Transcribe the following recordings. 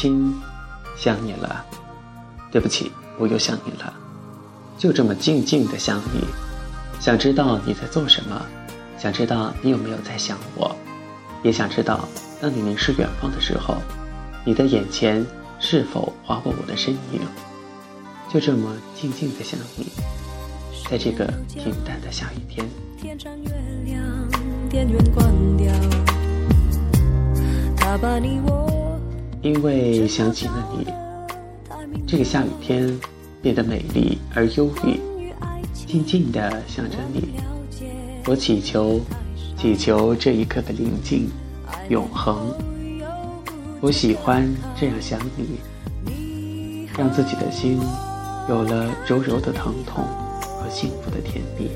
亲，想你了。对不起，我又想你了。就这么静静的想你，想知道你在做什么，想知道你有没有在想我，也想知道当你凝视远方的时候，你的眼前是否划过我的身影。就这么静静的想你，在这个平淡的下雨天。因为想起了你，这个下雨天变得美丽而忧郁。静静地想着你，我祈求，祈求这一刻的宁静，永恒。我喜欢这样想你，让自己的心有了柔柔的疼痛和幸福的甜蜜。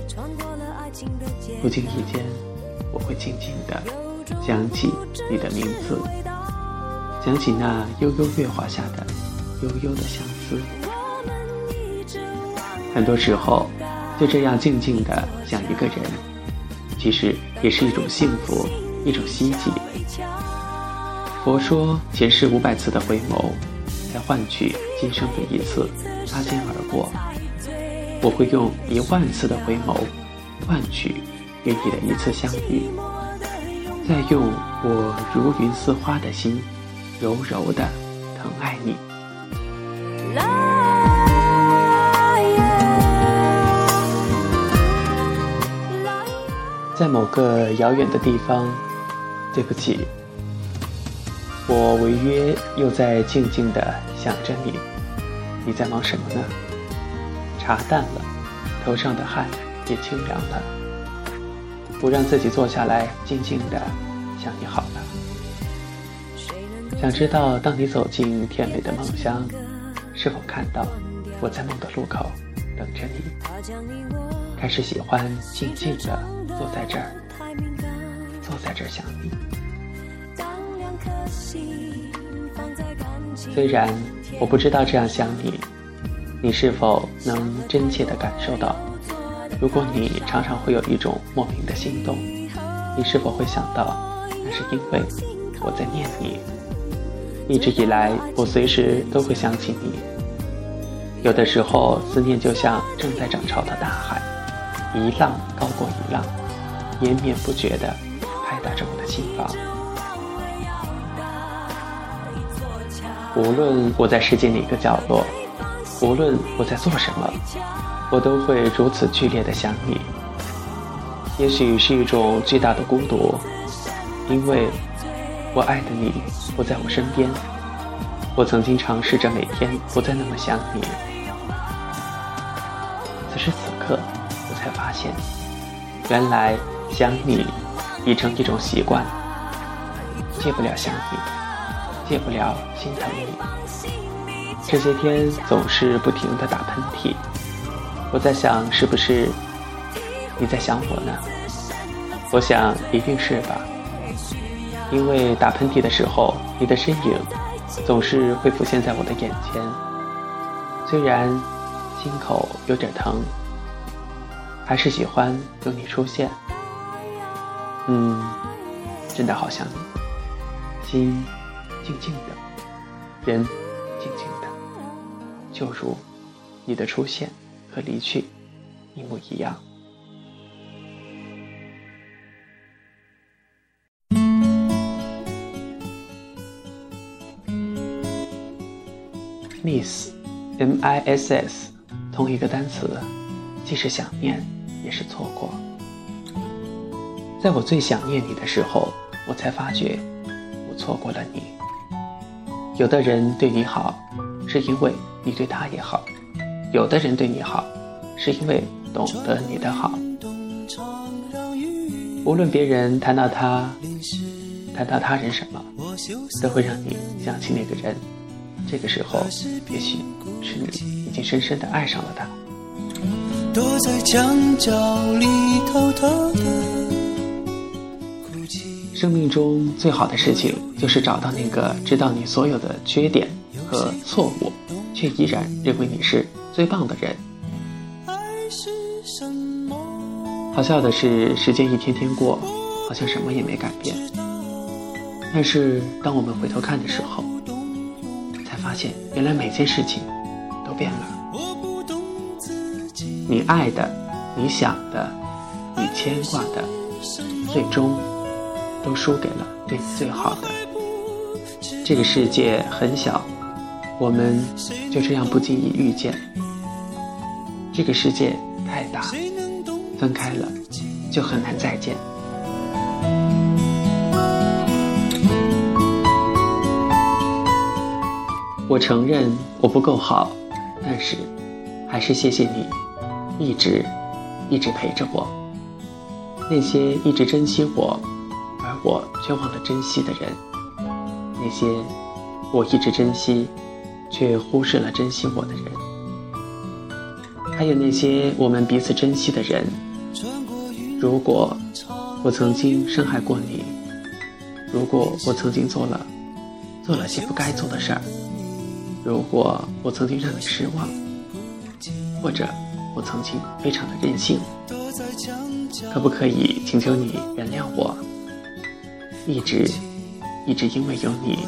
不经意间，我会静静地想起你的名字。想起那悠悠月华下的悠悠的相思，很多时候就这样静静的想一个人，其实也是一种幸福，一种希冀。佛说前世五百次的回眸，才换取今生的一次擦肩而过。我会用一万次的回眸，换取与你的一次相遇，再用我如云似花的心。柔柔的疼爱你，在某个遥远的地方，对不起，我违约又在静静的想着你。你在忙什么呢？茶淡了，头上的汗也清凉了。不让自己坐下来，静静的想你好了。想知道，当你走进甜美的梦乡，是否看到我在梦的路口等着你？开始喜欢静静的坐在这儿，坐在这儿想你。虽然我不知道这样想你，你是否能真切的感受到？如果你常常会有一种莫名的心动，你是否会想到，那是因为我在念你？一直以来，我随时都会想起你。有的时候，思念就像正在涨潮的大海，一浪高过一浪，延绵不绝地拍打着我的心房。无论我在世界哪个角落，无论我在做什么，我都会如此剧烈地想你。也许是一种巨大的孤独，因为。我爱的你不在我身边，我曾经尝试着每天不再那么想你。此时此刻，我才发现，原来想你已成一种习惯，戒不了想你，戒不了心疼你。这些天总是不停的打喷嚏，我在想，是不是你在想我呢？我想一定是吧。因为打喷嚏的时候，你的身影总是会浮现在我的眼前。虽然心口有点疼，还是喜欢有你出现。嗯，真的好想你，心静静的，人静静的，就如你的出现和离去一模一样。Miss，m i s s，同一个单词，既是想念，也是错过。在我最想念你的时候，我才发觉我错过了你。有的人对你好，是因为你对他也好；有的人对你好，是因为懂得你的好。无论别人谈到他，谈到他人什么，都会让你想起那个人。这个时候，也许是你已经深深的爱上了他。生命中最好的事情，就是找到那个知道你所有的缺点和错误，却依然认为你是最棒的人。好笑的是，时间一天天过，好像什么也没改变。但是，当我们回头看的时候，原来每件事情都变了。你爱的，你想的，你牵挂的，最终都输给了对你最好的。这个世界很小，我们就这样不经意遇见；这个世界太大，分开了就很难再见。我承认我不够好，但是还是谢谢你。一直，一直陪着我。那些一直珍惜我，而我却忘了珍惜的人；那些我一直珍惜，却忽视了珍惜我的人；还有那些我们彼此珍惜的人。如果我曾经伤害过你，如果我曾经做了做了些不该做的事儿，如果我曾经让你失望，或者……我曾经非常的任性，可不可以请求你原谅我？一直，一直因为有你，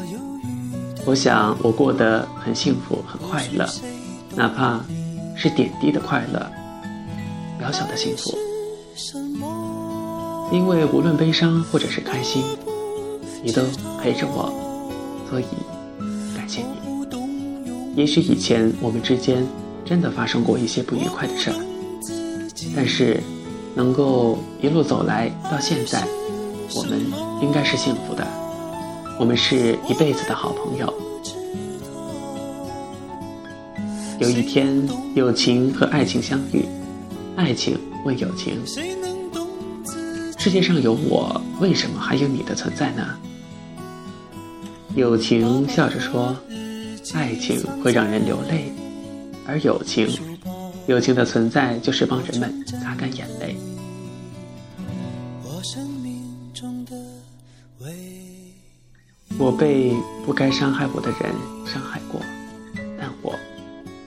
我想我过得很幸福很快乐，哪怕是点滴的快乐，渺小的幸福。因为无论悲伤或者是开心，你都陪着我，所以感谢你。也许以前我们之间。真的发生过一些不愉快的事儿，但是能够一路走来到现在，我们应该是幸福的。我们是一辈子的好朋友。有一天，友情和爱情相遇，爱情问友情：世界上有我，为什么还有你的存在呢？友情笑着说：爱情会让人流泪。而友情，友情的存在就是帮人们擦干眼泪。我被不该伤害我的人伤害过，但我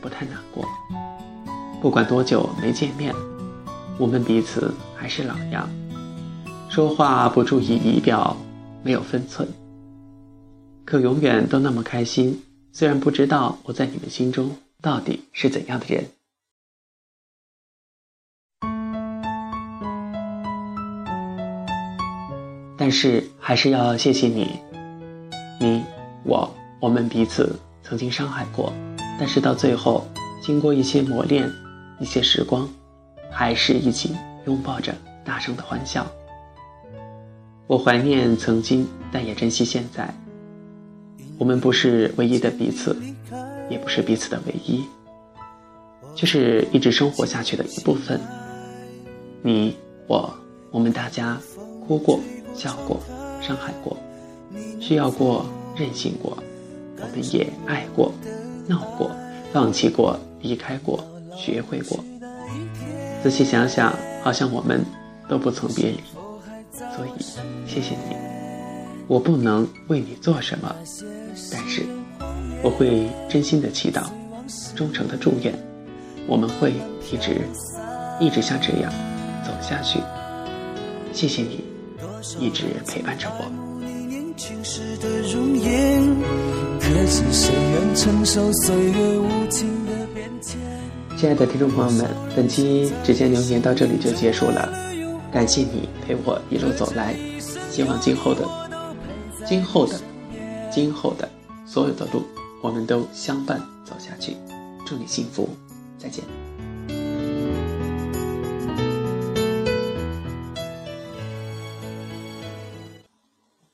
不太难过。不管多久没见面，我们彼此还是老样，说话不注意仪表，没有分寸，可永远都那么开心。虽然不知道我在你们心中。到底是怎样的人？但是还是要谢谢你，你我我们彼此曾经伤害过，但是到最后，经过一些磨练，一些时光，还是一起拥抱着，大声的欢笑。我怀念曾经，但也珍惜现在。我们不是唯一的彼此。也不是彼此的唯一，就是一直生活下去的一部分。你我我们大家哭过、笑过、伤害过，需要过、任性过，我们也爱过、闹过、放弃过、离开过、学会过。仔细想想，好像我们都不曾别离。所以，谢谢你。我不能为你做什么，但是。我会真心的祈祷，忠诚的祝愿，我们会一直一直像这样走下去。谢谢你，一直陪伴着我。亲爱的听众朋友们，本期指尖流年到这里就结束了，感谢你陪我一路走来，希望今后的、今后的、今后的所有的路。我们都相伴走下去，祝你幸福，再见。